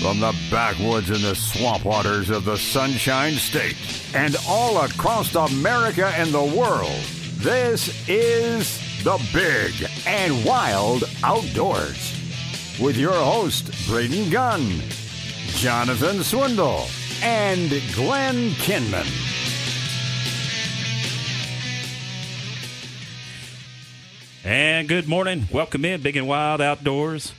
From the backwoods and the swamp waters of the Sunshine State and all across America and the world, this is the Big and Wild Outdoors. With your host, Braden Gunn, Jonathan Swindle, and Glenn Kinman. And good morning. Welcome in, Big and Wild Outdoors.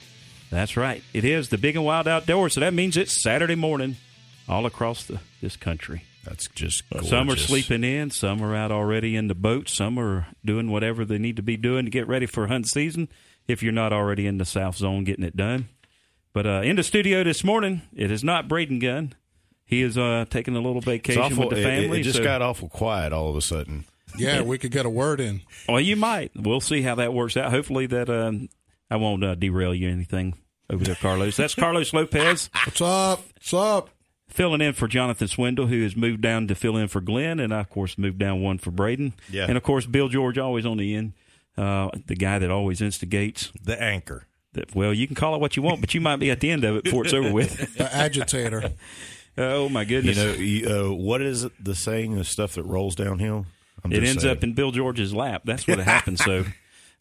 That's right. It is the Big and Wild Outdoors, so that means it's Saturday morning all across the, this country. That's just gorgeous. Some are sleeping in, some are out already in the boat, some are doing whatever they need to be doing to get ready for hunt season if you're not already in the South Zone getting it done. But uh, in the studio this morning, it is not Braden Gunn. He is uh, taking a little vacation awful, with the family. It, it just so- got awful quiet all of a sudden. Yeah, we could get a word in. Well, you might. We'll see how that works out. Hopefully, that um, I won't uh, derail you anything over there, Carlos. That's Carlos Lopez What's up? What's up? filling in for Jonathan Swindle, who has moved down to fill in for Glenn, and I, of course, moved down one for Braden. Yeah. And, of course, Bill George always on the end, uh, the guy that always instigates. the anchor. That, well, you can call it what you want, but you might be at the end of it before it's over with. The agitator. oh, my You goodness. know, you, uh, what is the saying, the stuff that rolls downhill? I'm it ends saying. up in Bill George's lap. That's what happens. So,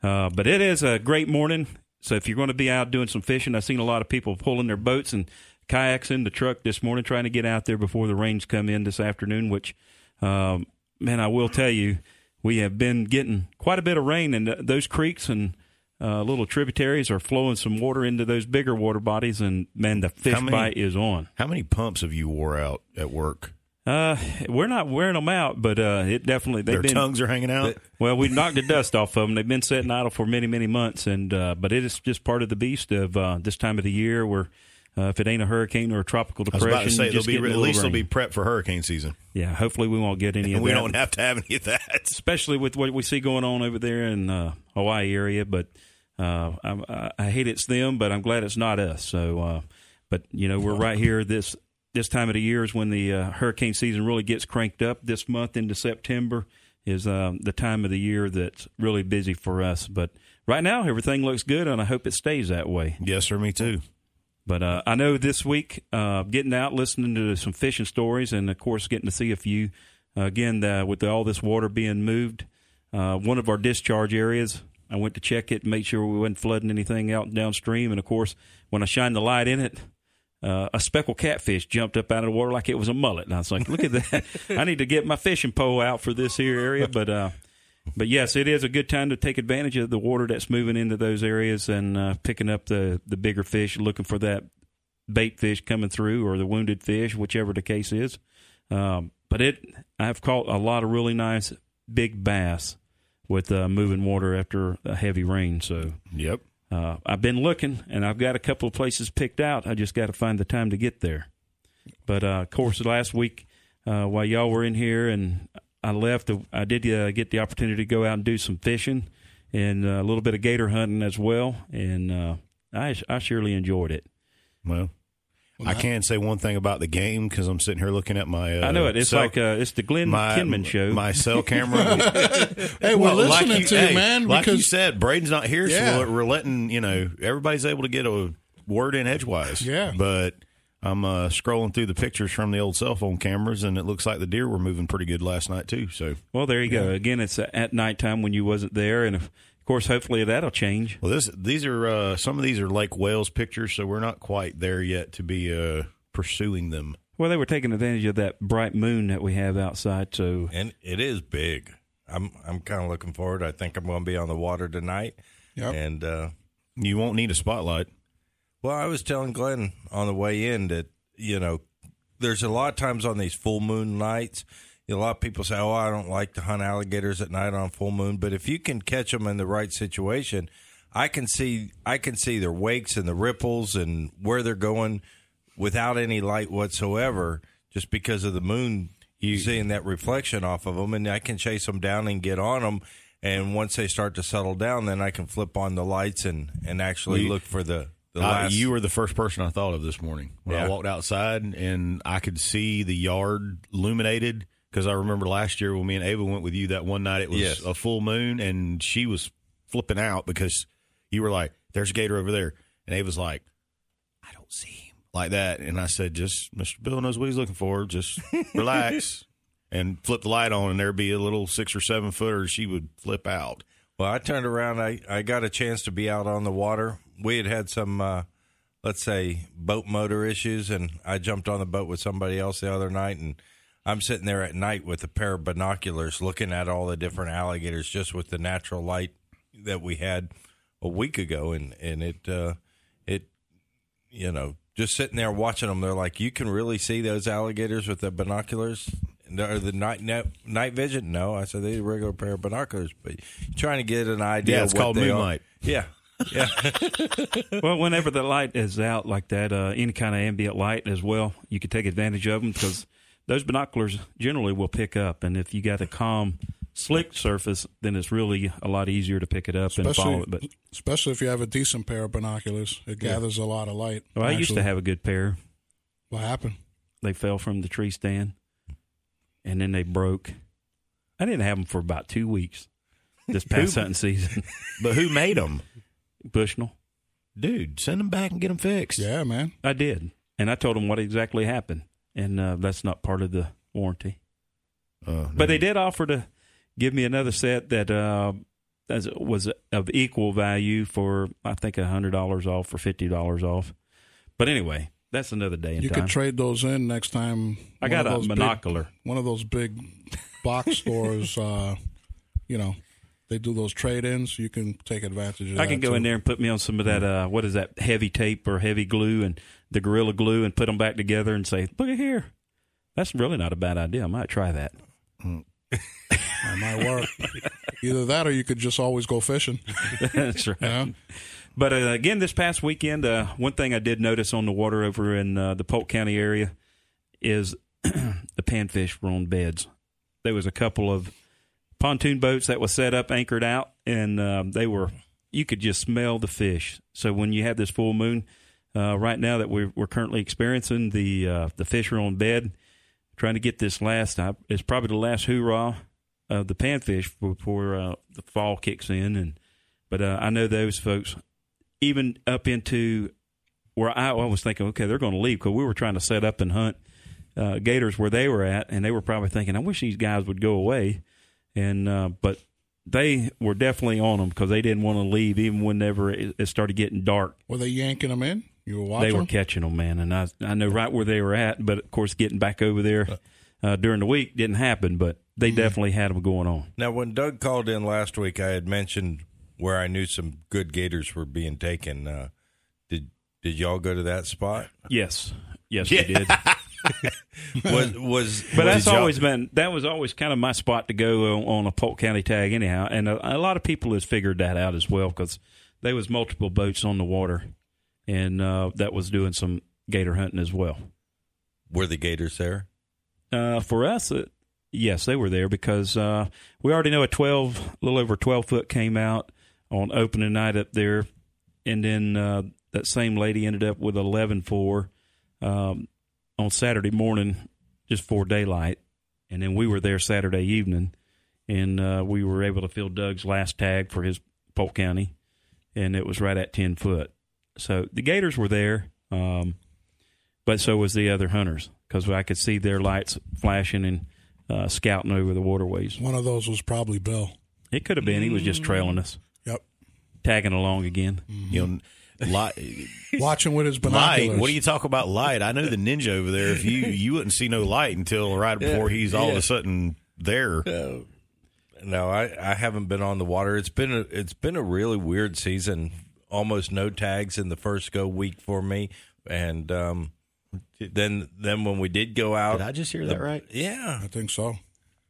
uh, but it is a great morning. So if you're going to be out doing some fishing, I've seen a lot of people pulling their boats and kayaks in the truck this morning, trying to get out there before the rains come in this afternoon. Which, um, man, I will tell you, we have been getting quite a bit of rain, and those creeks and uh, little tributaries are flowing some water into those bigger water bodies, and man, the fish many- bite is on. How many pumps have you wore out at work? Uh, we're not wearing them out, but uh, it definitely they've Their been tongues are hanging out. well, we've knocked the dust off of them. They've been sitting idle for many, many months, and uh, but it is just part of the beast of uh, this time of the year. Where uh, if it ain't a hurricane or a tropical I was depression, about to say you they'll just be at least they'll be prepped for hurricane season, Yeah, hopefully we won't get any and of we that. don't have to have any of that. especially with what we see going on over there in uh, Hawaii area. But uh, I, I, I hate it's them, but I'm glad it's not us. So, uh, but you know, we're right here. This this time of the year is when the uh, hurricane season really gets cranked up. This month into September is um, the time of the year that's really busy for us. But right now, everything looks good, and I hope it stays that way. yes, sir. Me too. But uh, I know this week, uh, getting out, listening to some fishing stories, and of course, getting to see a few. Uh, again, uh, with all this water being moved, uh, one of our discharge areas, I went to check it, make sure we wasn't flooding anything out downstream. And of course, when I shined the light in it, uh, a speckled catfish jumped up out of the water like it was a mullet. And I was like, "Look at that! I need to get my fishing pole out for this here area." But uh, but yes, it is a good time to take advantage of the water that's moving into those areas and uh, picking up the the bigger fish, looking for that bait fish coming through or the wounded fish, whichever the case is. Um, but it, I've caught a lot of really nice big bass with uh, moving water after a heavy rain. So Yep. Uh, I've been looking, and I've got a couple of places picked out. I just got to find the time to get there. But uh, of course, last week uh, while y'all were in here, and I left, I did uh, get the opportunity to go out and do some fishing and uh, a little bit of gator hunting as well, and uh, I I surely enjoyed it. Well, I can say one thing about the game because I'm sitting here looking at my. Uh, I know it. It's cell- like uh, it's the Glenn my Kinman show. My cell camera. Hey, we're Well, like listening to hey, you, man. Like you said, Braden's not here, Yeah. so we're letting you know everybody's able to get a word in edgewise. Yeah. but I'm uh, scrolling through the pictures from the old cell phone cameras, and it looks like the deer were moving pretty good last night too. So, well, there you go. Again, it's at nighttime when you wasn't there, and of course, hopefully that'll change. well, this these are uh, some of these are Lake Wales pictures, so we're not quite there yet to be uh, pursuing them. Well, they were taking advantage of that bright moon that we have outside. So and it is big. I'm I'm kind of looking forward. I think I'm going to be on the water tonight. Yep. And uh, You won't need a spotlight. well, I was telling Glenn on the way in that you know there's a lot of times on these full moon nights. You know, a lot of people say, "Oh, I don't like to hunt alligators at night on full moon," but if you can catch them in the right situation, I can see I can see their wakes and the ripples and where they're going without any light whatsoever, just because of the moon. You seeing that reflection off of them, and I can chase them down and get on them. And once they start to settle down, then I can flip on the lights and and actually We- look for the the Uh, last. you were the first person I thought of this morning when I walked outside and I could see the yard illuminated because I remember last year when me and Ava went with you that one night it was Yes. a full moon and she was flipping out because you were like, "There's a gator over there," and Ava's like, "I don't see him." like that, and I said, "Just Mr. Bill knows what he's looking for. Just relax." And flip the light on, and there'd be a little six or seven footer. She would flip out. Well, I turned around. I, I got a chance to be out on the water. We had had some, uh, let's say, boat motor issues, and I jumped on the boat with somebody else the other night, and I'm sitting there at night with a pair of binoculars looking at all the different alligators just with the natural light that we had a week ago, and and it uh, it you know just sitting there watching them. They're like, you can really see those alligators with the binoculars. Or the night, night night vision? No, I said they a regular pair of binoculars, but trying to get an idea. Yeah, it's of what called they are. moonlight. Yeah, yeah. well, whenever the light is out like that, uh, any kind of ambient light as well, you can take advantage of them because those binoculars generally will pick up. And if you got a calm, slick surface, then it's really a lot easier to pick it up and follow it. But especially if you have a decent pair of binoculars, it gathers a lot of light. well, I used to have a good pair. What happened? They fell from the tree stand, and then they broke. I didn't have them for about two weeks this past hunting season. But who made them, Bushnell. dude? Send them back and get them fixed. Yeah, man. I did, and I told them what exactly happened, and uh, that's not part of the warranty. Uh, But they did offer to give me another set that uh, as was of equal value for I think a hundred dollars off or fifty dollars off. But anyway, that's another day in You time. could trade those in next time. I got a those big- monocular. one of those big box stores. Uh, you know, they do those trade ins. You can take advantage of that. I can go too. in there and put me on some of that. Uh, what is that? Heavy tape or heavy glue and the gorilla glue, and put them back together and say, "Look at here." That's really not a bad idea. I might try that. That might work. Either that, or you could just always go fishing. That's right. Know? But uh, again, this past weekend, uh, one thing I did notice on the water over in uh, the Polk County area is the panfish were on beds. There was a couple of pontoon boats that was set up, anchored out, and um, they were. You could just smell the fish. So when you have this full moon, uh, right now that we're, we're currently experiencing, the uh, the fish are on bed, trying to get this last. Uh, it's probably the last hoorah of the panfish before uh, the fall kicks in, and but uh, I know those folks even up into where I, I was thinking, okay, they're going to leave because we were trying to set up and hunt uh, gators where they were at, and they were probably thinking, I wish these guys would go away, and but they were definitely on them because they didn't want to leave even whenever it started getting dark. Were they yanking them in? You were watching. They were catching them, man, and I I know right where they were at, but of course, getting back over there uh, during the week didn't happen, but they definitely had them going on. Now, when Doug called in last week, I had mentioned where I knew some good gators were being taken. Uh, did did y'all go to that spot? Yes, yes, we did. Was was But that's y'all- always been that was always kind of my spot to go on, on a Polk County tag anyhow, and a, a lot of people has figured that out as well because there was multiple boats on the water, and uh, that was doing some gator hunting as well. were the gators there? Uh, for us, uh, yes, they were there because uh, we already know a twelve, a little over twelve foot came out on opening night up there, and then uh, that same lady ended up with eleven four um, on Saturday morning, just before daylight, and then we were there Saturday evening, and uh, we were able to fill Doug's last tag for his Polk County, and it was right at ten foot. So the Gators were there. Um, but so was the other hunters because I could see their lights flashing and uh, scouting over the waterways. One of those was probably Bill. It could have been he was just trailing us, Yep. tagging along again. You know, light, Watching with his binoculars. light. What do you talk about light? I know the ninja over there. If you you wouldn't see no light until right before he's all of a sudden there. No, I, I haven't been on the water. It's been a, it's been a really weird season. Almost no tags in the first go week for me, and um, then then when we did go out, Did I just hear that right? yeah, I think so.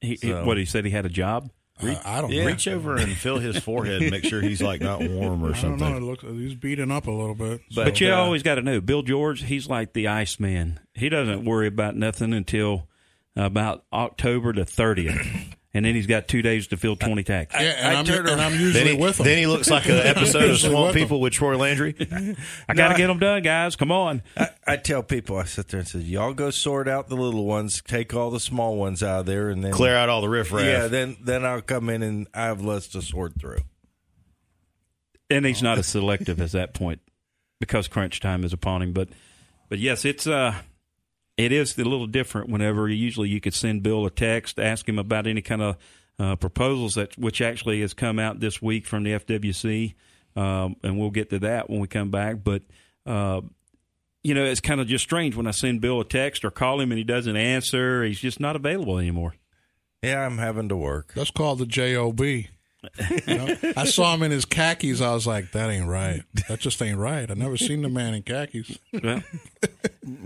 He, he- what he said he had a job. I, I don't Yeah. know. Reach over and feel his forehead and make sure he's like not warm or I don't know. something. It looks, he's beating up a little bit. But- But you uh, always got to know Bill George. He's like the Iceman. He doesn't worry about nothing until about October the thirtieth, and then he's got two days to fill twenty tags. yeah, and, I I'm, turned and I'm Then usually he, with him. then he looks like an episode of Usually Swamp with him. People with Troy Landry. I got to get them done, guys. Come on. I, I tell people, I sit there and say, y'all go sort out the little ones, take all the small ones out of there, and then Clear out all the riffraff. Yeah, then then I'll come in and I have less to sort through. and he's not as selective as that point because crunch time is upon him. But But yes, it's uh, it is a little different. Whenever usually you could send Bill a text, ask him about any kind of uh, proposals that which actually has come out this week from the FWC, um, and we'll get to that when we come back. But uh, you know, it's kind of just strange when I send Bill a text or call him and he doesn't answer. He's just not available anymore. Yeah, I'm having to work. That's called the job. You know? I saw him in his khakis. I was like, that ain't right. That just ain't right. I never seen the man in khakis. Well,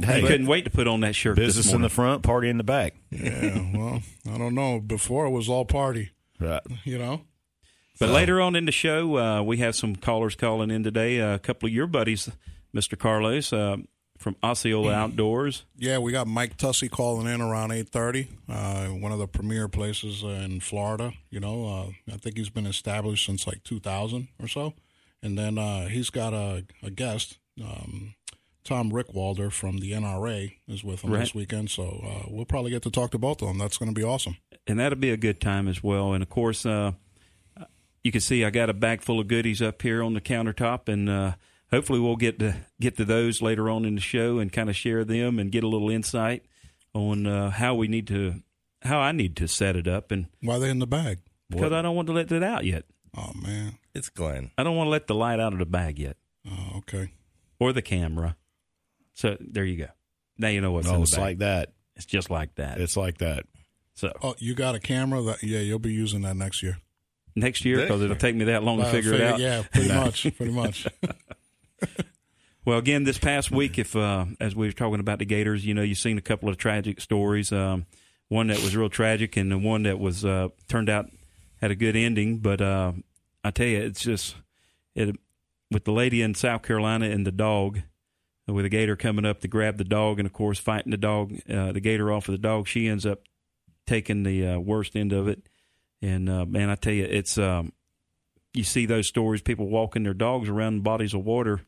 Hey, he couldn't wait to put on that shirt. this business in the front, party in the back. Yeah, well, I don't know. Before it was all party, Right. you know. But later on in the show, uh, we have some callers calling in today. Uh, a couple of your buddies, Mr. Carlos uh, from Osceola Outdoors. Yeah, we got Mike Tussey calling in around eight thirty. Uh, one of the premier places in Florida. You know, uh, I think he's been established since like two thousand or so. And then uh, he's got a, a guest, um, Tom Rickwalder from the NRA, is with him Right. this weekend. So uh, we'll probably get to talk to both of them. That's going to be awesome. and that'll be a good time as well. And of course, uh, you can see I got a bag full of goodies up here on the countertop, and uh, hopefully we'll get to get to those later on in the show and kind of share them and get a little insight on uh, how we need to, how I need to set it up, and Why they in the bag? because I don't want to let it out yet. Oh man. It's Glenn. I don't want to let the light out of the bag yet, Oh, okay. or the camera. So there you go. Now you know what's in No, the it's bag. like that. it's just like that. It's like that. so Oh, you got a camera? That yeah, you'll be using that next year. next year, because it'll take me that long to Uh, figure it out. Yeah, pretty much. Pretty much. Well, again, this past week, if uh, as we were talking about the Gators, you know, you've seen a couple of tragic stories. Um, one that was real tragic, and the one that was uh, turned out had a good ending. But uh, I tell you, it's just it with the lady in South Carolina and the dog, with the gator coming up to grab the dog, and of course fighting the dog, uh, the gator off of the dog. She ends up taking the uh, worst end of it. And uh, man, I tell you, it's um, you see those stories, people walking their dogs around bodies of water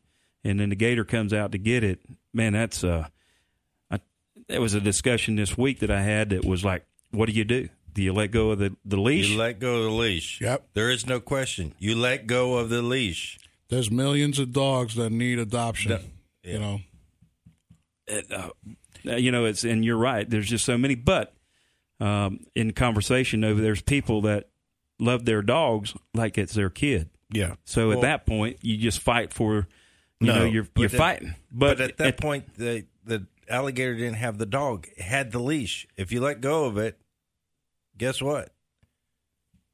and then the gator comes out to get it. Man, that's uh, I, there was a discussion this week that I had that was like, what do you do? Do you let go of the the leash? You let go of the leash. Yep. There is no question. You let go of the leash. There's millions of dogs that need adoption. You know. It, uh, you know, it's and you're right. There's just so many, but um, in conversation over, there's people that love their dogs like it's their kid. Yeah. So Well- at that point, you just fight for, you No, know, you're you're at- fighting. But, But, at that point, the the alligator didn't have the dog; it had the leash. If you let go of it, guess what?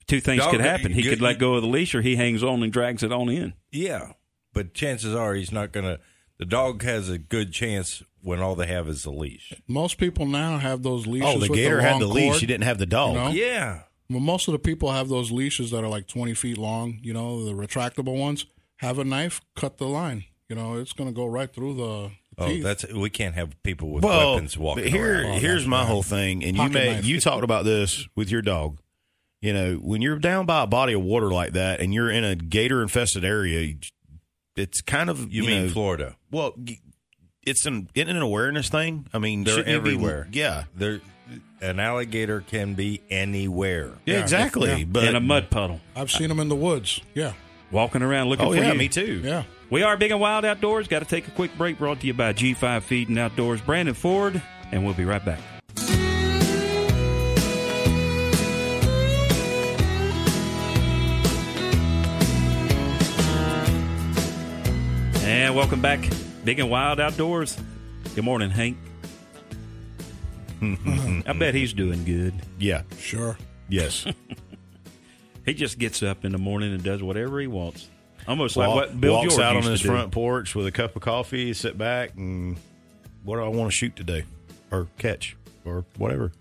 two things Dog- could happen. He you- could let go of the leash, or he hangs on and drags it on in. Yeah, but chances are he's not going to. The dog has a good chance when all they have is the leash. Most people now have those leashes. Oh, the with gator the had long the leash. cord. He didn't have the dog. You know? Yeah, Well, most of the people have those leashes that are like 20 feet long, you know, the retractable ones. Have a knife, cut the line. You know, it's going to go right through the Oh, teeth. that's we can't have people with Well, weapons walking but here, around. Oh, here's my whole thing, and you may knife. you talked about this with your dog. You know, when you're down by a body of water like that, and you're in a gator infested area, it's kind of You, mean know, Florida? Well, it's an it's an awareness thing. I mean, They're shouldn't you be- everywhere. yeah, There, an alligator can be anywhere. yeah, Yeah, exactly. yeah. But in a mud puddle, I've seen them in the woods. Yeah. walking around looking oh for yeah, you. me too. Yeah. We are Big and Wild Outdoors. Got to take a quick break. Brought to you by G5 Feed and Outdoors. Brandon Ford, and we'll be right back. And welcome back, Big and Wild Outdoors. Good morning, Hank. I bet he's doing good. Yeah, Sure. yes. He just gets up in the morning and does whatever he wants. Almost like what Bill walks George out on his front porch with a cup of coffee, sit back, and what do I want to shoot today, or catch, or whatever.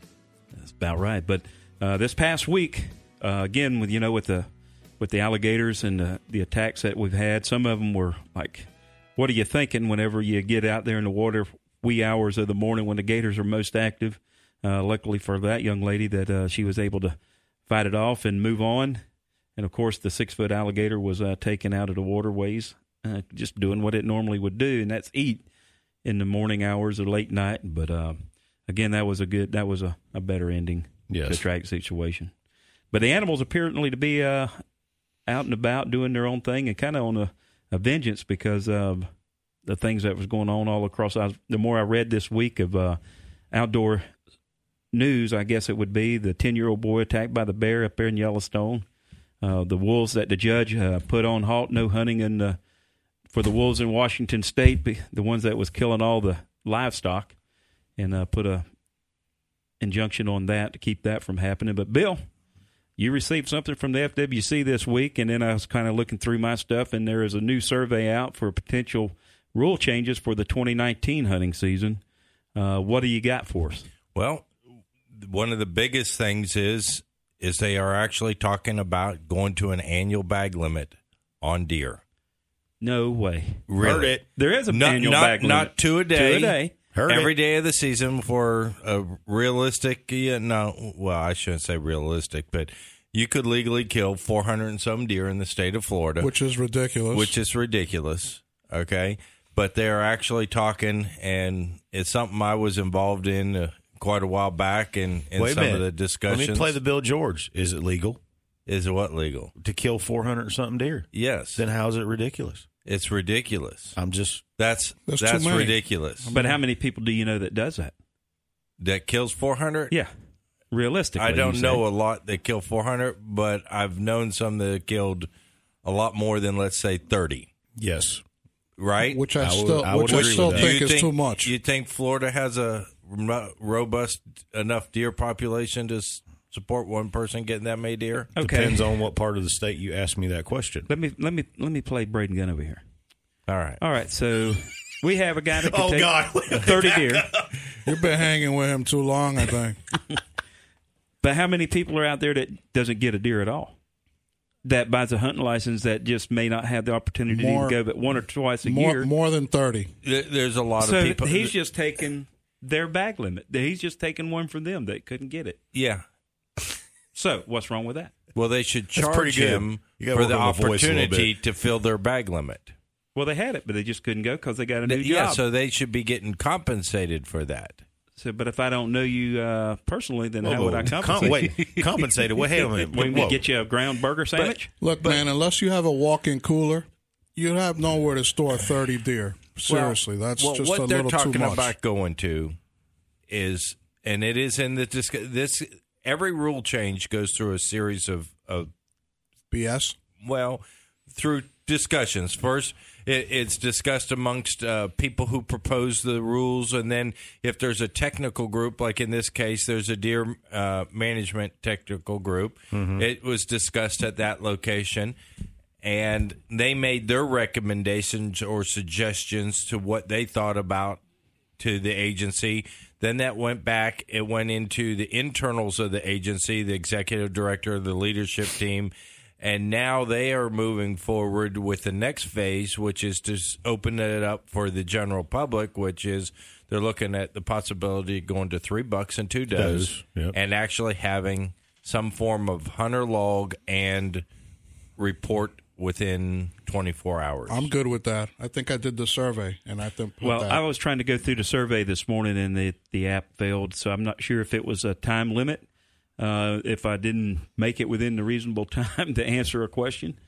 That's about right. But uh, this past week, uh, again, with you know, with the with the alligators and the, the attacks that we've had, some of them were like, "What are you thinking?" Whenever you get out there in the water, wee hours of the morning when the gators are most active. Uh, luckily for that young lady, that uh, she was able to fight it off and move on. And of course, the six foot alligator was uh, taken out of the waterways, uh, just doing what it normally would do, and that's eat in the morning hours or late night. But uh, again, that was a good, that was a, a better ending Yes. to a tragic situation. But the animals apparently to be uh, out and about doing their own thing and kind of on a, a vengeance because of the things that was going on all across. I the more I read this week of uh, outdoor news, I guess it would be the ten year old boy attacked by the bear up there in Yellowstone. Uh, the wolves that the judge uh, put on halt, no hunting in the, for the wolves in Washington State, the ones that was killing all the livestock, and uh, put a injunction on that to keep that from happening. But Bill, you received something from the FWC this week, and then I was kind of looking through my stuff, and there is a new survey out for potential rule changes for the 2019 hunting season. Uh, what do you got for us? Well, one of the biggest things is is they are actually talking about going to an annual bag limit on deer. No way. Really? Heard it. There is a Not, annual not, bag limit. not two a day. Two a day. Heard every it. day of the season for a realistic. Yeah, no, well, I shouldn't say realistic, but you could legally kill 400 and some deer in the state of Florida, which is ridiculous. which is ridiculous. Okay, but they are actually talking, and it's something I was involved in uh, quite a while back, and in, Wait a some minute. of the discussions. Let me play the Bill George. Is it legal is it what legal? to kill 400 or something deer? Yes, Then how is it ridiculous? it's ridiculous. I'm just That's That's that's ridiculous. But how many people do you know that does that? That kills 400. Yeah, realistically, I don't know a lot that kill 400, but I've known some that killed a lot more than let's say 30. yes. Right? which I, I would- still, I which I still with that. think You is too much. You think Florida has a ro- robust enough deer population to s- support one person getting that many deer? Okay. Depends on what part of the state you ask me that question. Let me let me let me play Braden Gunn over here. All right. All right, so we have a guy that can Oh, take God. thirty deer. You've been hanging with him too long, I think. But how many people are out there that doesn't get a deer at all? That buys a hunting license that just may not have the opportunity More- to go but one or twice a more, year. more than 30. There's a lot so of people. he's just taking their bag limit. He's just taking one from them that couldn't get it. yeah. So what's wrong with that? Well, they should charge him for the on the voice a little opportunity to fill their bag limit. Well, they had it, but they just couldn't go because they got a new Yeah, job. Yeah, so they should be getting compensated for that. So, but if I don't know you uh, personally, then how would I com- compensate? wait, compensated. Wait, hang on a minute. We Whoa. get you a ground burger sandwich. Look, man, unless you have a walk-in cooler, you have nowhere to store 30 deer. Seriously, that's well, just what a they're little talking too much. about going to is, and it is in the disc- this. Every rule change goes through a series of, of BS. well, through discussions. First, it, it's discussed amongst uh, people who propose the rules, and then if there's a technical group, like in this case, there's a deer uh, management technical group. It was discussed at that location, and they made their recommendations or suggestions to what they thought about to the agency. Then that went back. It went into the internals of the agency, the executive director, the leadership team, and now they are moving forward with the next phase, which is to open it up for the general public. Which is they're looking at the possibility of going to three bucks and two does, yep. and actually having some form of hunter log and report within 24 hours. I'm good with that. I think I did the survey, and I think Well, that. I was trying to go through the survey this morning, and the the app failed. So I'm not sure if it was a time limit. Uh, if I didn't make it within the reasonable time to answer a question,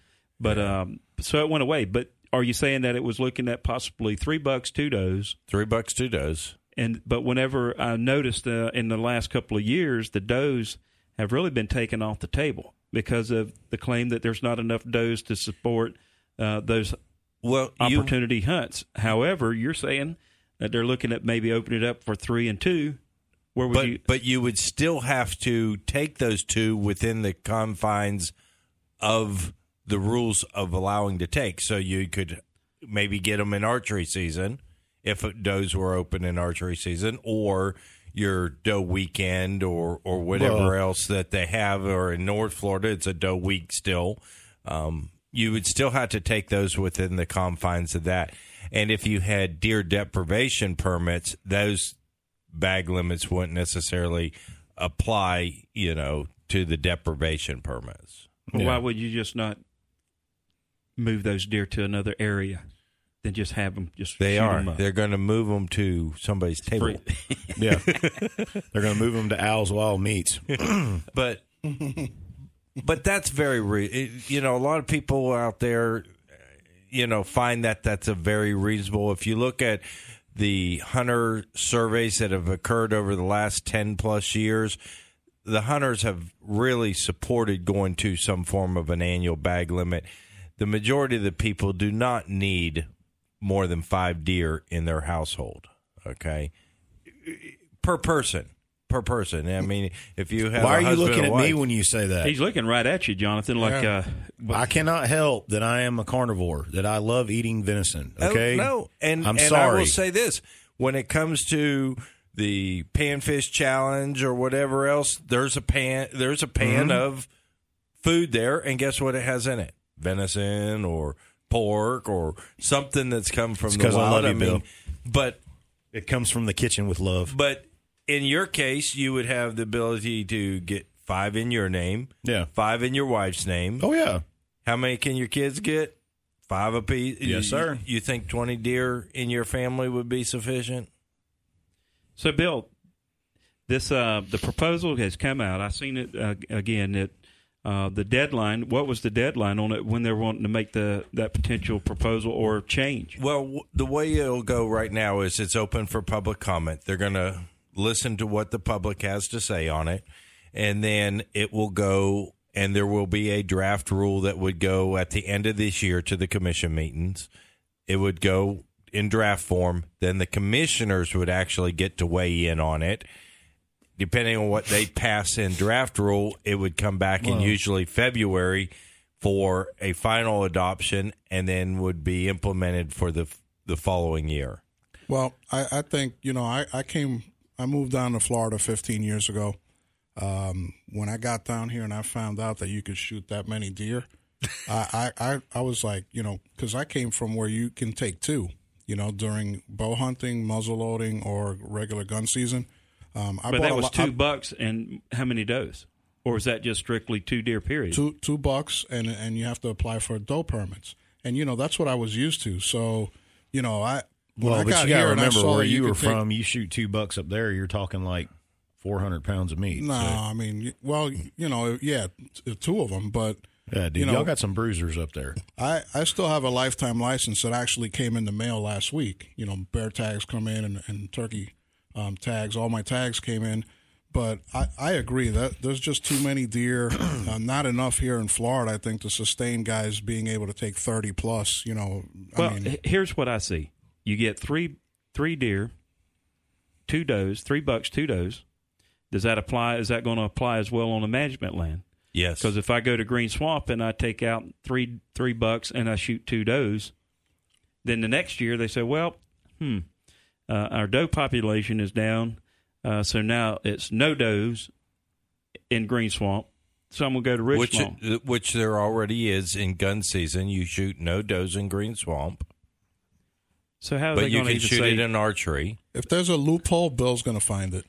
but um, so it went away. But are you saying that it was looking at possibly three bucks, two does? three bucks, two does. And but whenever I noticed uh, in the last couple of years, the does have really been taken off the table because of the claim that there's not enough does to support uh, those Well, you, opportunity hunts. However, you're saying that they're looking at maybe opening it up for three and two. Where would but you? but you would still have to take those two within the confines of the rules of allowing to take. So you could maybe get them in archery season if does were open in archery season, or your doe weekend, or or whatever Well- else that they have, or in North Florida, it's a doe week still. Um, you would still have to take those within the confines of that. And if you had deer depredation permits, those bag limits wouldn't necessarily apply, you know, to the depredation permits. Well, Why would you just not move those deer to another area than just have them just They are. They're going to move them to somebody's table. Yeah. They're going to move them to Al's Wild Meats. but but that's very re- it- you know a lot of people out there you know, find that that's a very reasonable. If you look at the hunter surveys that have occurred over the last 10 plus years, the hunters have really supported going to some form of an annual bag limit. The majority of the people do not need more than five deer in their household. Okay, per person, per person. I mean, if you have, Why a are you looking and at me when you say that? He's looking right at you, Jonathan. Like, Yeah. uh, I cannot help that I am a carnivore, that I love eating venison. Oh, Okay, no, and I'm and sorry. I will say this: when it comes to the panfish challenge or whatever else, there's a pan. There's a pan Mm-hmm. of food there, and guess what? It has in it venison or pork or something that's come from It's the 'cause I wild. love you, mean, Bill. but it comes from the kitchen with love. but in your case, you would have the ability to get five in your name, Yeah. five in your wife's name. Oh yeah, How many can your kids get? Five apiece. Yes, sir. You, you think twenty deer in your family would be sufficient? So, Bill, this uh, the proposal has come out. I've seen it uh, again. It uh, the deadline. What was the deadline on it when they're wanting to make the that potential proposal or change? Well, w- the way it'll go right now is it's open for public comment. They're going to listen to what the public has to say on it, and then it will go, and there will be a draft rule that would go at the end of this year to the commission meetings. It would go in draft form. Then the commissioners would actually get to weigh in on it. Depending on what they pass in draft rule, it would come back in usually February for a final adoption, and then would be implemented for the the following year. Well, I, I think you know I, I came I moved down to Florida 15 years ago. Um, when I got down here and I found out that you could shoot that many deer, I, I, I I was like you know because I came from where you can take two, you know during bow hunting, muzzle loading, or regular gun season. Um, I But that was lot- two I- bucks and how many does? Or is that just strictly two deer? Period. two two bucks and and you have to apply for doe permits and you know that's what I was used to so you know I when well, I but got you got to remember saw where that you, could were take- from. You shoot two bucks up there, you're talking like 400 pounds of meat. no So, I mean well you know yeah two of them but yeah, dude, you know- y'all got some bruisers up there. I I still have a lifetime license that actually came in the mail last week you know bear tags come in and, and turkey um, tags all my tags came in but I, I agree that there's just too many deer uh, not enough here in Florida I think to sustain guys being able to take 30 plus you know Well, I mean here's what I see: you get three three deer, two does, three bucks, two does. Does that apply? Is that going to apply as well on the management land? Yes, Because if I go to Green Swamp and I take out three three bucks and I shoot two does, then the next year they say, well, hmm, uh, our doe population is down, uh, so now it's no does in Green Swamp. So I'm go to Rich which Swamp. which there already is in gun season. You shoot no does in Green Swamp, So how are but they you going to can shoot say? it in archery. If there's a loophole, Bill's going to find it.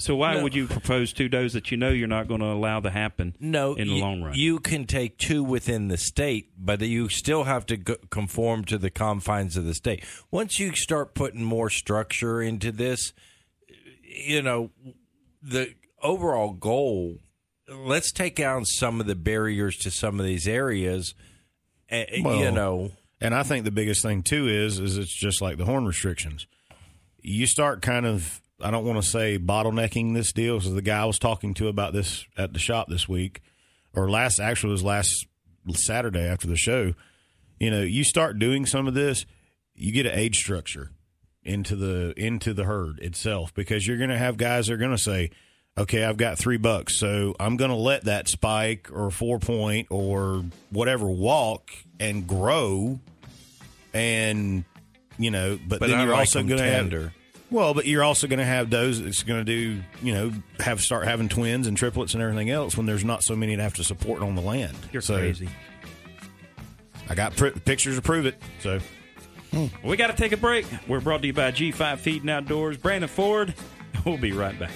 So why would you propose two does that you know you're not going to allow to happen? No, in the you, long run. you can take two within the state, but you still have to go, conform to the confines of the state. Once you start putting more structure into this, you know, the overall goal. Let's take down some of the barriers to some of these areas. eh, eh, you know, And I think the biggest thing too is is it's just like the horn restrictions. You start kind of I don't want to say bottlenecking this deal because the guy I was talking to about this at the shop this week or last actually was last Saturday after the show. You know, you start doing some of this, you get an age structure into the into the herd itself because you're going to have guys that are going to say, "Okay, I've got 3 bucks, so I'm going to let that spike or 4 point or whatever walk and grow and you know, but, but then you're like also going to have. Well, but you're also going to have those that's going to do, you know, have start having twins and triplets and everything else when there's not so many to have to support on the land. You're So, crazy. I got pr- pictures to prove it. So hmm. We got to take a break. We're brought to you by G5 Feeding Outdoors. Brandon Ford. We'll be right back.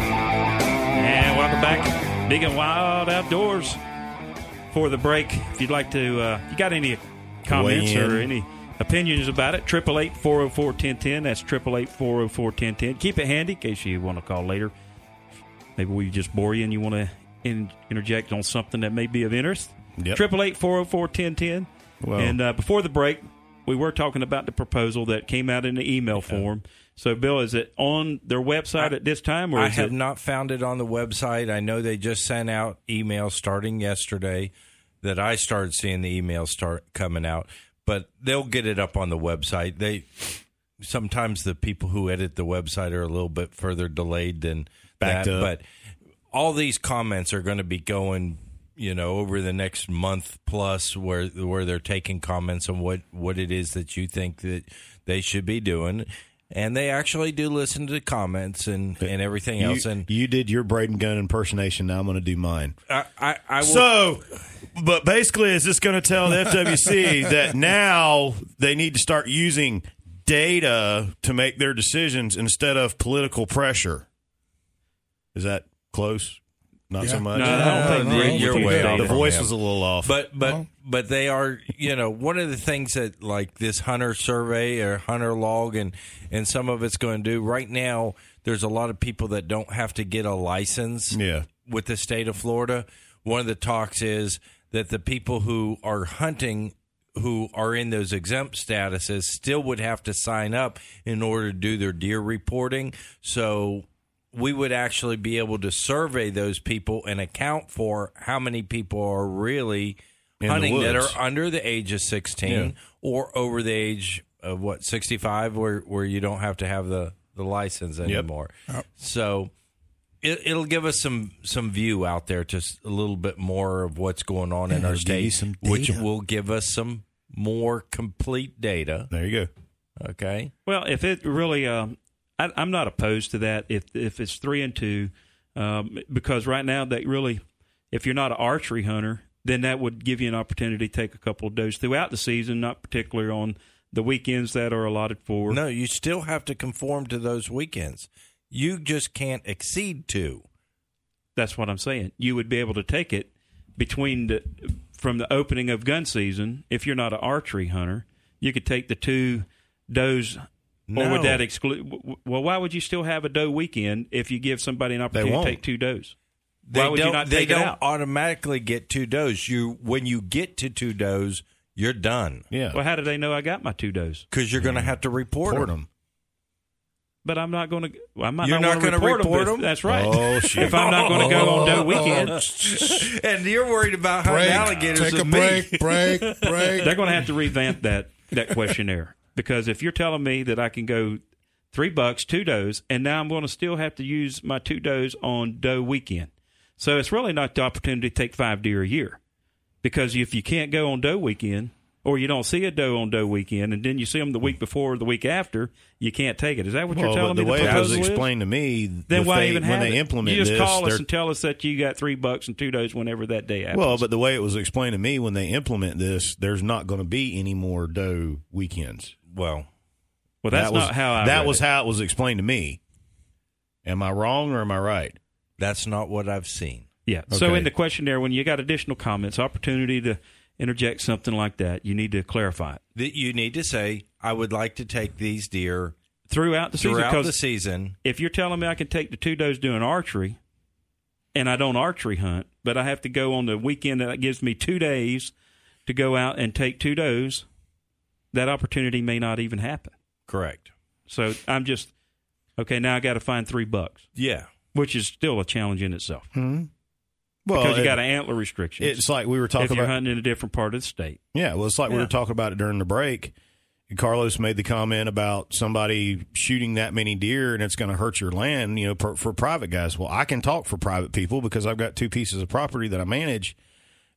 And welcome back. Big and Wild Outdoors. For the break, if you'd like to, uh, you got any comments or any opinions about it, 888 404 1010. That's 888 404 1010. Keep it handy in case you want to call later. maybe we just bore you and you want to in, interject on something that may be of interest. Triple eight four zero four ten ten. And uh, before the break, we were talking about the proposal that came out in the email form. So, Bill, is it on their website at this time, or I is have it? not found it on the website. I know they just sent out emails starting yesterday that I started seeing the emails start coming out, but they'll get it up on the website. They sometimes the people who edit the website are a little bit further delayed than Backed that, up. but all these comments are going to be going you know over the next month plus where where they're taking comments on what what it is that you think that they should be doing and they actually do listen to the comments and and everything else You, and you did your Braden Gunn impersonation. Now I'm going to do mine. I, I, I will, So, but basically, is this going to tell the FWC that now they need to start using data to make their decisions instead of political pressure? Is that close? Not so much. No, I don't think no, they- you're way off the voice him. was a little off. but but Well- but they are you know one of the things that like this hunter survey or hunter log and and some of it's going to do right now there's a lot of people that don't have to get a license yeah, with the state of Florida. One of the talks is that the people who are hunting who are in those exempt statuses still would have to sign up in order to do their deer reporting. So we would actually be able to survey those people and account for how many people are really In hunting that are under the age of 16 Yeah. or over the age of what 65 where where you don't have to have the the license anymore. So it, it'll give us some some view out there, just a little bit more of what's going on in our it'll give you state, which will give us some more complete data. there you go. Okay, Well, if it really, um, I, I'm not opposed to that. If if it's three and two, um, because right now that really, if you're not an archery hunter, then that would give you an opportunity to take a couple of does throughout the season, not particularly on the weekends that are allotted for. no, you still have to conform to those weekends. You just can't exceed two. That's what I'm saying. You would be able to take it between the from the opening of gun season. If you're not an archery hunter, you could take the two does. Or would that exclude? Well, why would you still have a doe weekend if you give somebody an opportunity to take two does? They Why would you don't, not they take it don't out? automatically get two does. You when you get to two does, you're done Yeah, Well, how do they know I got my two does? because you're going to have to report, report them. them. But I'm not going to. I'm not. You're not going to gonna report them. them? That's right. Oh, shoot. If I'm not going to go on doe weekend, and you're worried about hunting Break. alligators Take with a me. break. Break. Break. they're going to have to revamp that that questionnaire because if you're telling me that I can go three bucks, two does, and now I'm going to still have to use my two does on doe weekend, so it's really not the opportunity to take five deer a year because if you can't go on doe weekend or you don't see a doe on doe weekend and then you see them the week before or the week after, you can't take it. Is that what you're Well, telling but the me? way the it was is? explained to me, Then why they, even when they it? implement you just this, call us and tell us that you got three bucks and two does whenever that day happens. Well, but the way it was explained to me, when they implement this, there's not going to be any more doe weekends. Well, well, that's that was, not how I. That was it. how it was explained to me. Am I wrong or am I right? that's not what I've seen. Yeah. So in the questionnaire, when you got additional comments, opportunity to interject something like that, you need to clarify it That you need to say, I would like to take these deer throughout the season. throughout the season. if you're telling me I can take the two does doing archery, and I don't archery hunt, but I have to go on the weekend that gives me two days to go out and take two does, that opportunity may not even happen. Correct. So I'm just okay. Now I got to find three bucks, Yeah. which is still a challenge in itself Hmm. Well, because you it- got an antler restriction. it's like we were talking if you're about. hunting in a different part of the state. Yeah, well, it's like we were talking about it during the break. Carlos made the comment about somebody shooting that many deer and it's going to hurt your land, you know, per, for private guys. Well, I can talk for private people because I've got two pieces of property that I manage,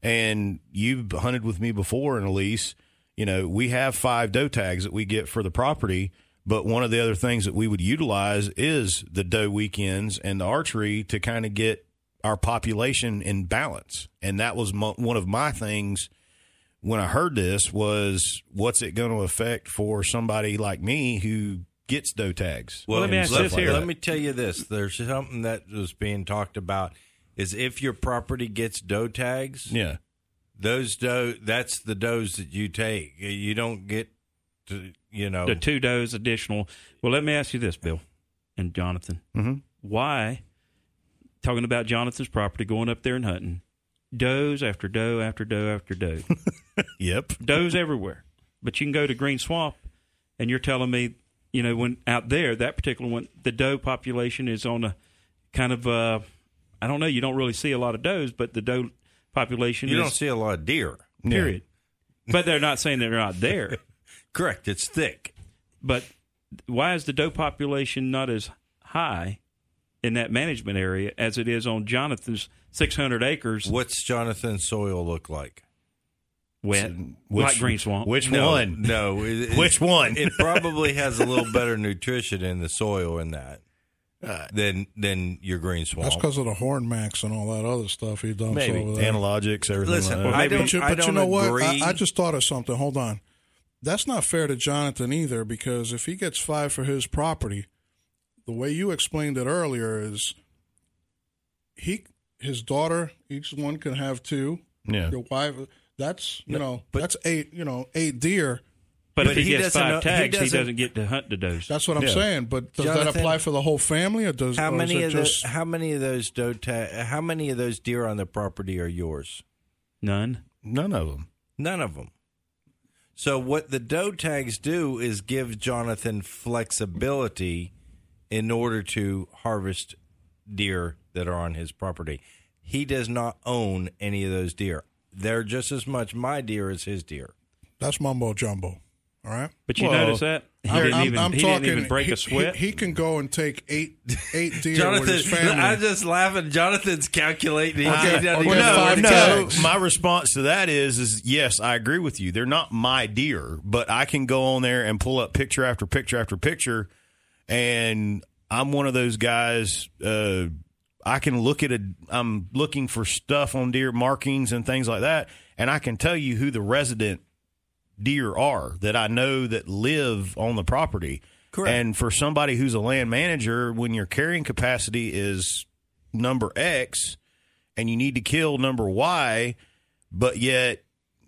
and you've hunted with me before in a lease. You know, we have five doe tags that we get for the property, but one of the other things that we would utilize is the doe weekends and the archery to kind of get our population in balance. And that was mo- one of my things when I heard this was what's it going to affect for somebody like me who gets doe tags? Well, let me ask this like here. that. Let me tell you this. There's something that was being talked about is if your property gets doe tags, Yeah. Those doe that's the does that you take. You don't get to you know the two does additional. Well, let me ask you this, Bill and Jonathan. Mhm. Why talking about Jonathan's property, going up there and hunting. Does after doe after doe after doe. Yep. does everywhere. But you can go to Green Swamp, and you're telling me, you know, when out there, that particular one, the doe population is on a kind of, uh, I don't know, you don't really see a lot of does, but the doe population You is, don't see a lot of deer. period. But they're not saying they're not there. Correct. It's thick. But why is the doe population not as high in that management area as it is on Jonathan's 600 acres What's Jonathan's soil look like? wet, Which- like Green Swamp? Which No, one? No. It, it- Which one? it probably has a little better nutrition in the soil in that than than your green swamp. That's because of the horn max and all that other stuff he dumps Maybe. over there. Analogics, everything Listen, like that. I don't- but you, but you don't know what? agree. I, I just thought of something. Hold on. That's not fair to Jonathan either because if he gets five for his property, the way you explained it earlier is he his daughter each one can have two. Yeah. Your wife that's you know but- that's eight you know eight deer. But, but if he, he gets doesn't five know- he tags, he doesn't- doesn't get to hunt the does. That's what I'm Yeah. saying. But does that apply for the whole family or does how many of just the, how many of those doe ta- how many of those deer on the property are yours? None. None of them. None of them. So what the doe tags do is give Jonathan flexibility in order to harvest deer that are on his property. He does not own any of those deer. They're just as much my deer as his deer. that's mumbo jumbo? All right. But you Well, notice that he I'm- didn't I'm- even I'm he talking, didn't even break he, a sweat. He, he can go and take eight eight deer with Jonathan, his family. I'm just laughing. Jonathan's calculating. He Okay, can't okay, even Well, no, five no. tags. My response to that is, is yes, I agree with you. They're not my deer, but I can go on there and pull up picture after picture after picture, and I'm one of those guys. Uh, I can look at a. I'm looking for stuff on deer markings and things like that, and I can tell you who the resident deer are that I know that live on the property. Correct. And for somebody who's a land manager, when your carrying capacity is number X and you need to kill number Y, but yet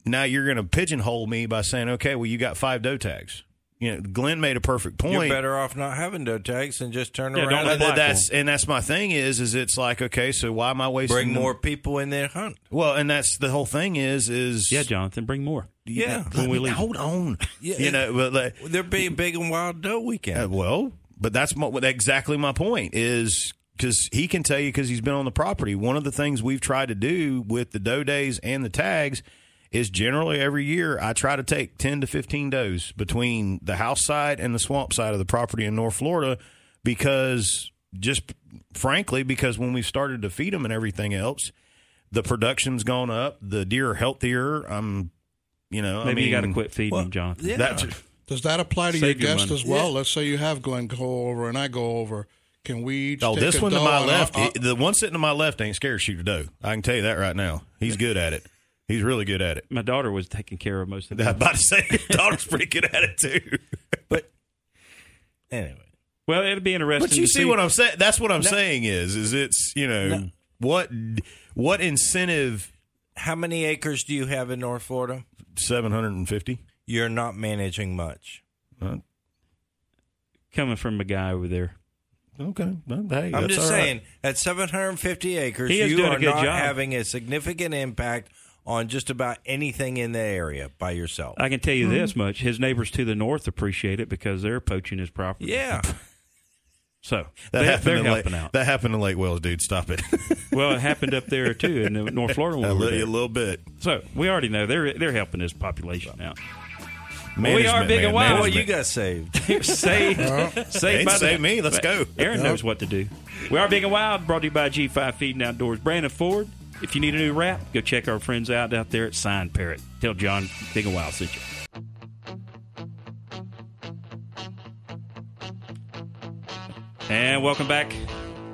now you're going to pigeonhole me by saying, okay, well, you got five doe tags. You know, Glenn made a perfect point. You're better off not having doe tags and just turn Yeah, around don't and apply that's and that's my thing is is it's like okay so why am I wasting bring the- more people in there hunt. well and that's the whole thing is is yeah, Jonathan, bring more. Yeah. let we leave. hold on Yeah, you it- know but like, There be a big and wild doe weekend. Uh, well, but that's my, exactly my point is because he can tell you because he's been on the property. One of the things we've tried to do with the doe days and the tags is generally every year I try to take 10 to 15 does between the house side and the swamp side of the property in North Florida because just frankly, because when we've started to feed them and everything else, the production's gone up, the deer are healthier. I'm, you know, Maybe I mean, you got to quit feeding well, him, Jonathan. yeah. That, Does that apply to Save your your guest money. as well? Let's say you have Glenn go over and I go over. Can we each Oh, take this a one to my left, I'll- it- the one sitting to my left ain't scared to shoot a doe. I can tell you that right now. He's good at it. He's really good at it. My daughter was taking care of most of I was that. about to say, daughter's pretty good at it too. But anyway, Well, it'll be interesting. But you to see what I'm saying? That's what I'm saying is, is it's you know what what incentive how many acres do you have in North Florida? seven hundred and fifty. You're not managing much. coming from a guy over there. Okay, well, hey, I'm just all right. saying, at 750 acres, you are not job. having a significant impact on just about anything in the area by yourself. I can tell you Mm-hmm. this much: his neighbors to the north appreciate it because they're poaching his property. yeah. so That they, happened they're in helping Lake, out. That happened in Lake Wales, dude. Stop it. well, it happened up there too in the North Florida. When a, little, there. a little bit. So we already know they're they're helping this population out. we are big man, and wild. Boy, management. you got saved. saved, Ain't saved by the- me. Let's go. Aaron knows what to do. We are big and wild. Brought to you by G5 Feeding Outdoors. Brandon Ford. If you need a new wrap, go check our friends out out there at Sign Parrot. Tell John Big and Wild sent you. And welcome back,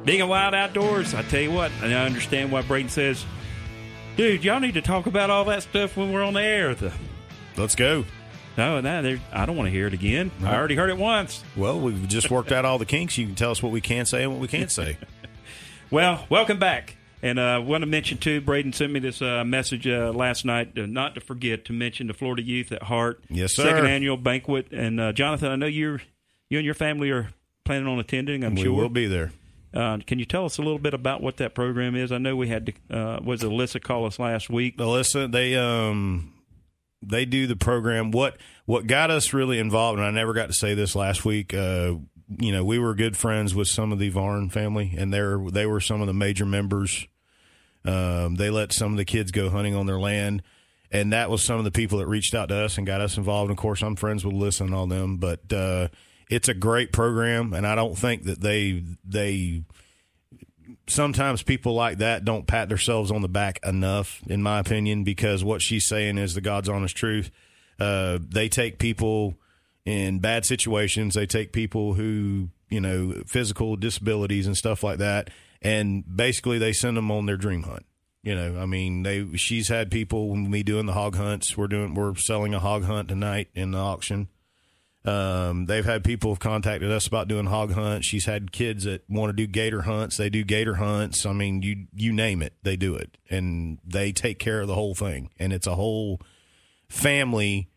Big and Wild Outdoors. I tell you what, I understand why Braden says, "Dude, y'all need to talk about all that stuff when we're on the air." The, Let's go. no, no, I don't want to hear it again. I already heard it once. Well, we've just worked out all the kinks. You can tell us what we can say and what we can't say. Well, welcome back. And I uh, want to mention, too, Braden sent me this uh, message uh, last night, uh, not to forget to mention the Florida Youth at Heart. Yes, sir. Second annual banquet. And uh, Jonathan, I know you're, you and your family are planning on attending, I'm we sure. We will be there. Uh, can you tell us a little bit about what that program is? I know we had to, uh, was Alyssa call us last week? Alyssa, they um they do the program. What what got us really involved, and I never got to say this last week. You know, we were good friends with some of the Varn family, and they they were some of the major members. Um, they let some of the kids go hunting on their land, and that was some of the people that reached out to us and got us involved. And of course, I'm friends with Alyssa and all them, but uh, it's a great program, and I don't think that they they sometimes people like that don't pat themselves on the back enough, in my opinion, because what she's saying is the God's honest truth. Uh, they take people in bad situations. They take people who, you know, physical disabilities and stuff like that, and basically they send them on their dream hunt. You know, I mean, they she's had people we doing the hog hunts. We're doing we're selling a hog hunt tonight in the auction. Um, they've had people have contacted us about doing hog hunts. She's had kids that want to do gator hunts. They do gator hunts. I mean, you you name it, they do it, and they take care of the whole thing. And it's a whole family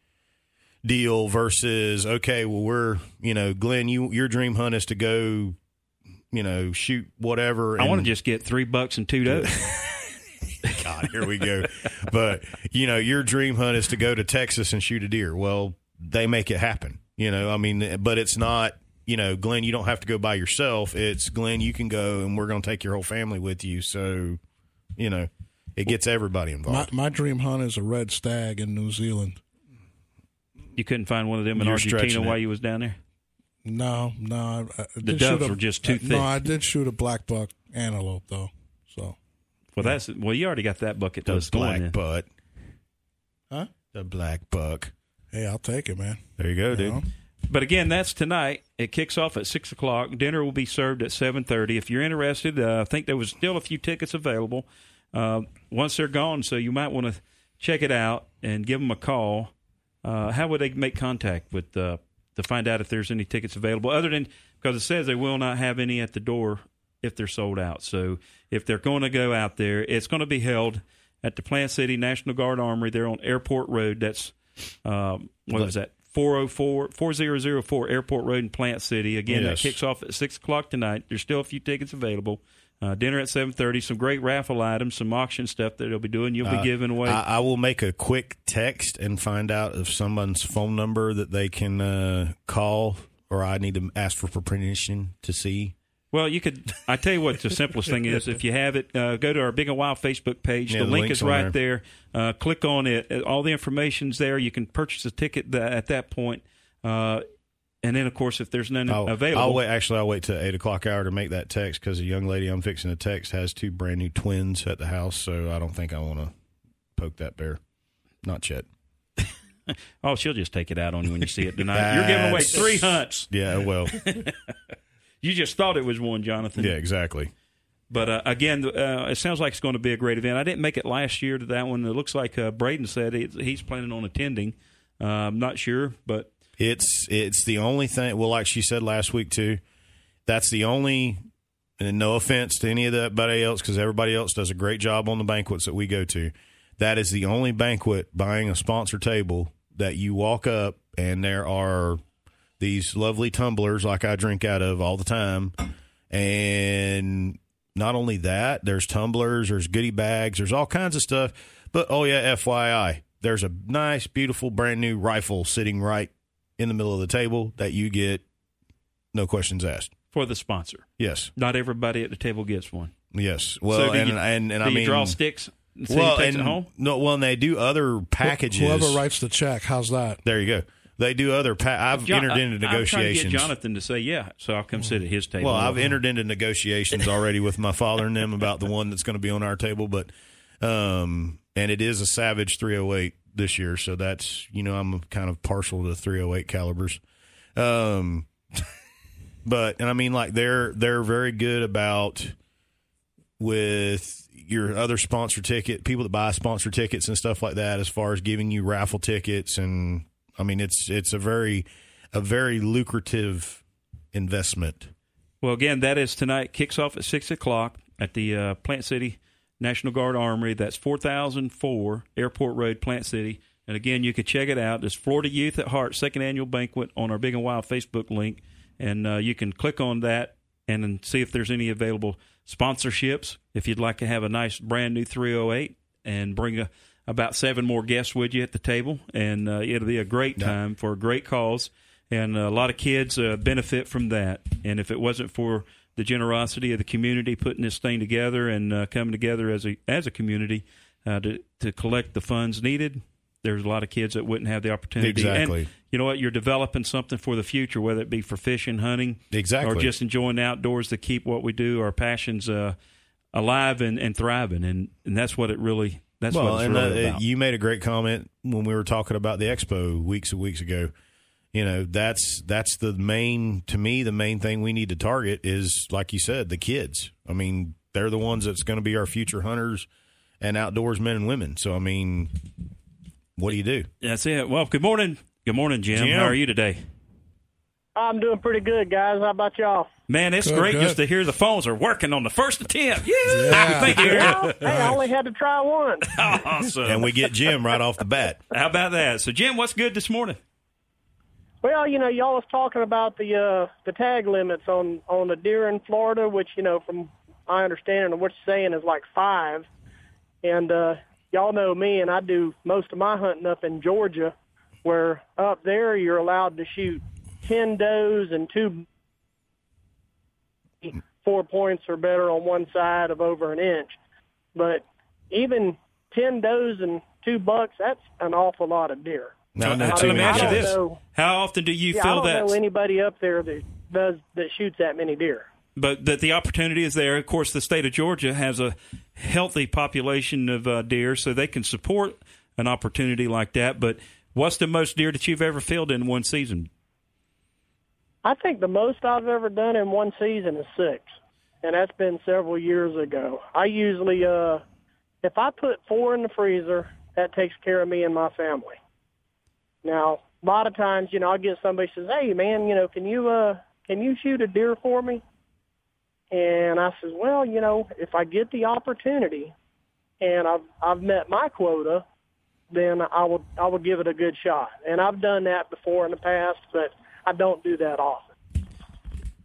deal versus okay, well, we're you know, Glenn, you your dream hunt is to go, you know, shoot whatever. I want to just get three bucks and two does. God, here we go. but you know, your dream hunt is to go to Texas and shoot a deer. Well, they make it happen. You know, I mean, but it's not. You know, Glenn, you don't have to go by yourself. It's Glenn, you can go, and we're going to take your whole family with you. So, you know, it gets everybody My, involved. my dream hunt is a red stag in New Zealand. You couldn't find one of them in You're Argentina while you was down there. No, no. I, I The did doves shoot a- were just too uh, thick. No, I did shoot a black buck antelope though. So Well, that's well. You already got that bucket the list going. black then. butt. Huh? The black buck. hey, I'll take it, man. There you go, You dude. know? But again, that's tonight. It kicks off at six o'clock. Dinner will be served at seven thirty. If you're interested, uh, I think there was still a few tickets available. Uh, once they're gone, so you might want to check it out and give them a call. Uh, how would they make contact with uh, to find out if there's any tickets available? Other than because it says they will not have any at the door if they're sold out. So if they're going to go out there, it's going to be held at the Plant City National Guard Armory. They're on Airport Road. That's um, what was that? 404 4004 Airport Road in Plant City. Again, Yes. that kicks off at 6 o'clock tonight. There's still a few tickets available. Uh, dinner at 7.30, some great raffle items, some auction stuff that they'll be doing. You'll be Uh, giving away. I, I will make a quick text and find out if someone's phone number that they can uh, call, or I need to ask for permission to see. Well, you could. I tell you what, the simplest thing is if you have it, uh, go to our Big and Wild Facebook page. Yeah, the the link is right there. Uh, click on it. Uh, All the information's there. You can purchase a ticket tha- at that point. Uh, and then, of course, if there's none I'll, available, I'll wait. Actually, I'll wait till eight o'clock hour to make that text because the young lady I'm fixing to text has two brand new twins at the house, so I don't think I want to poke that bear. Not yet. oh, she'll just take it out on you when you see it tonight. You're giving away three hunts. Yeah. Well. You just thought it was one, Jonathan. yeah. Exactly. But uh, again, uh, it sounds like it's going to be a great event. I didn't make it last year to that one. It looks like uh, Braden said he's planning on attending. Uh, I'm not sure, but It's it's the only thing. Well, like she said last week too, that's the only. And no offense to any of everybody else, because everybody else does a great job on the banquets that we go to. That is the only banquet buying a sponsor table that you walk up and there are these lovely tumblers like I drink out of all the time, and not only that, there's tumblers, there's goodie bags, there's all kinds of stuff. But oh yeah, FYI, there's a nice, beautiful, brand new rifle sitting right in the middle of the table that you get, no questions asked. for the sponsor. Yes, Not everybody at the table gets one. yes. Well, so do and, you, and and do I you mean, draw sticks and see well, who takes and it home? no, well, and they do other packages. Whoever writes the check, how's that? there you go. They do other. Pa- I've John- entered I- into I'm to negotiations. get Jonathan to say yeah, so I'll come sit at his table. Well, I've entered into negotiations already with my father and them about the one that's going to be on our table, but um, and it is a Savage 308 this year, so that's you know I'm kind of partial to 308 calibers. Um, but and I mean like they're they're very good about with your other sponsor ticket people that buy sponsor tickets and stuff like that as far as giving you raffle tickets and I mean it's it's a very a very lucrative investment. Well, again, that is tonight. Kicks off at six o'clock at the uh, Plant City National Guard Armory. That's four thousand four Airport Road, Plant City. And again, you can check it out. It's Florida Youth at Heart second annual banquet on our Big and Wild Facebook link, and uh, you can click on that and see if there's any available sponsorships. If you'd like to have a nice brand new 308 and bring a, about seven more guests with you at the table, and uh, it'll be a great time for a great cause. And a lot of kids uh, benefit from that. And if it wasn't for the generosity of the community putting this thing together and uh, coming together as a as a community uh, to to collect the funds needed, there's a lot of kids that wouldn't have the opportunity. Exactly. And you know what? You're developing something for the future, whether it be for fishing, hunting, Exactly. or just enjoying the outdoors to keep what we do, our passions, uh, alive and, and thriving. And, and that's what it really. That's well, what it's and really about. you made a great comment when we were talking about the expo weeks and weeks ago. You know, that's that's the main to me. The main thing we need to target is, like you said, the kids. I mean, they're the ones that's going to be our future hunters and outdoors men and women. So, I mean, what do you do? That's it. Well, good morning. Good morning, Jim. Jim. How are you today? I'm doing pretty good, guys. How about y'all? Man, it's Good, great good. just to hear the phones are working on the first attempt. Yeah. Yeah. Thank you. Well, hey, I only had to try one. awesome. And we get Jim right off the bat. How about that? So, Jim, what's good this morning? Well, you know, y'all was talking about the uh, the tag limits on on the deer in Florida, which you know, from my understanding of what you're saying is like five. And uh, y'all know me, and I do most of my hunting up in Georgia, where up there you're allowed to shoot ten does and two four points or better on one side of over an inch. But even ten does and two bucks, that's an awful lot of deer. Now, I know Uh, too let me many ask you I don't guys. this: know. How often do you Yeah, I don't that? know anybody up there that does that shoots that many deer. but that the opportunity is there. Of course, the state of Georgia has a healthy population of uh, deer, so they can support an opportunity like that. But what's the most deer that you've ever filled in one season? I think the most I've ever done in one season is six, and that's been several years ago. I usually, uh, if I put four in the freezer, that takes care of me and my family. Now, a lot of times, you know, I get somebody says, "Hey, man, you know, can you uh, can you shoot a deer for me?" And I says, "Well, you know, if I get the opportunity, and I've I've met my quota, then I will I will give it a good shot. And I've done that before in the past, but I don't do that often.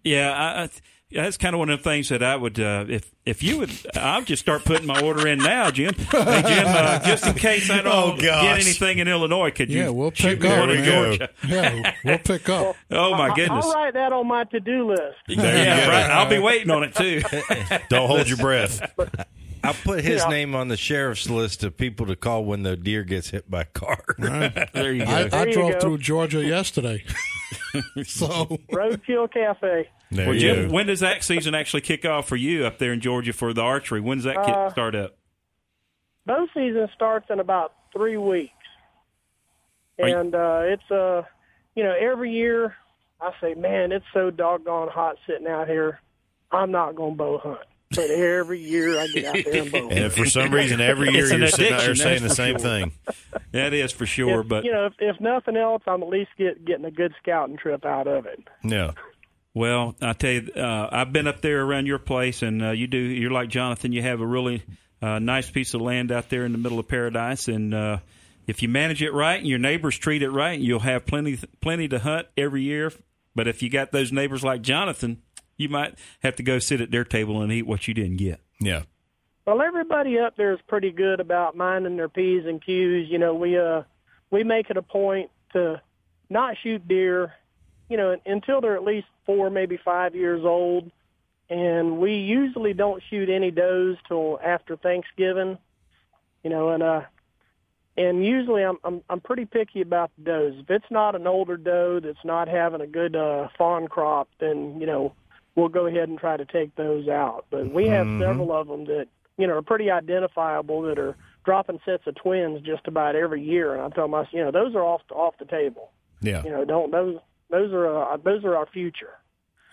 Yeah, I, I, that's kind of one of the things that I would, uh, if if you would, I'll just start putting my order in now, Jim. Hey, Jim, uh, just in case I don't Oh, get anything in Illinois, could you? Yeah, we'll shoot pick me up, one in. Georgia? Yeah, we'll pick up. Oh my goodness! I'll write that on my to-do list. There yeah, right. I'll be waiting on it too. Don't hold your breath. I'll put his Yeah. name on the sheriff's list of people to call when the deer gets hit by a car. there you go. I, I you drove go. through Georgia yesterday. so Roadkill Cafe. There well, you Jim, go. when does that season actually kick off for you up there in Georgia for the archery? When does that kick, Uh, start up? Bow season starts in about three weeks, Are you- and uh, it's uh, you know, every year I say, man, it's so doggone hot sitting out here. I'm not going to bow hunt, but every year I get out there and bow. And for some reason every year you're sitting out there saying the same sure. thing. That is for sure. If- But you know, if, if nothing else, I'm at least get, getting a good scouting trip out of it. Yeah. Well, I tell you, uh, I've been up there around your place, and uh, you do. You're like Jonathan. You have a really uh, nice piece of land out there in the middle of paradise, and uh, if you manage it right and your neighbors treat it right, you'll have plenty plenty to hunt every year. But if you got those neighbors like Jonathan, you might have to go sit at their table and eat what you didn't get. Yeah. Well, everybody up there is pretty good about minding their p's and q's. You know, we uh we make it a point to not shoot deer, you know, until they're at least four, maybe five years old, and we usually don't shoot any does till after Thanksgiving. You know, and uh, and usually I'm I'm I'm pretty picky about the does. If it's not an older doe that's not having a good uh, fawn crop, then you know we'll go ahead and try to take those out. But we have several of them that you know are pretty identifiable that are dropping sets of twins just about every year. And I tell myself, you know, those are off off the table. Yeah. You know, don't those those are uh, those are our future.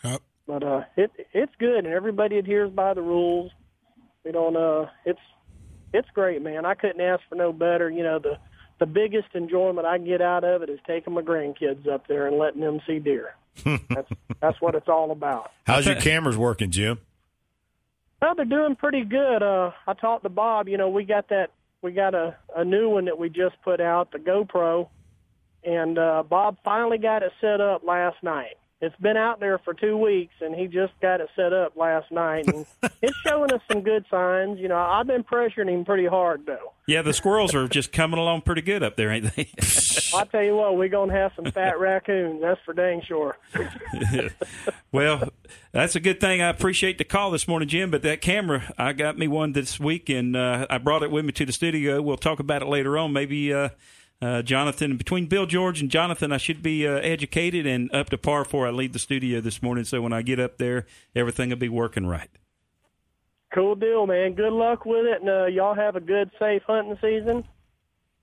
Yep. But uh, it it's good, and everybody adheres by the rules. We don't. Uh, it's it's great, man. I couldn't ask for no better. You know, the the biggest enjoyment I get out of it is taking my grandkids up there and letting them see deer. That's that's what it's all about. How's your cameras working, Jim? Well, they're doing pretty good. Uh, I talked to Bob. You know, we got that. We got a, a new one that we just put out, the GoPro, and uh, Bob finally got it set up last night. It's been out there for two weeks, and he just got it set up last night, and it's showing us some good signs. You know, I've been pressuring him pretty hard though. Yeah, the squirrels are just coming along pretty good up there, ain't they? I tell you what, we're gonna have some fat raccoons. That's for dang sure. well, that's a good thing. I appreciate the call this morning, Jim. But that camera, I got me one this week, and uh, I brought it with me to the studio. We'll talk about it later on. Maybe. Uh, uh, Jonathan, between Bill George and Jonathan, I should be uh, educated and up to par before I leave the studio this morning. So when I get up there, everything will be working right. Cool deal, man. Good luck with it, and uh, y'all have a good, safe hunting season.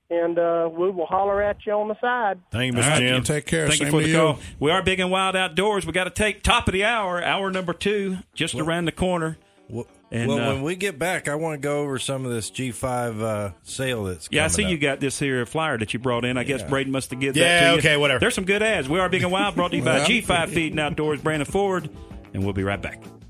And uh, we will holler at you on the side. Thank you, Mr. All right, Jim. Take care. Thank Same you for the you. call. We are big and wild outdoors. We got to take top of the hour, hour number two, just around the corner. Well, And, well, uh, when we get back, I want to go over some of this G5 uh, sale that's Yeah, I coming see you got this here flyer that you brought in. I guess Braden must have given Yeah, that to you. okay, whatever. There's some good ads. We are big and wild. Brought to you by G5 Feeding Outdoors, Brandon Ford, and we'll be right back.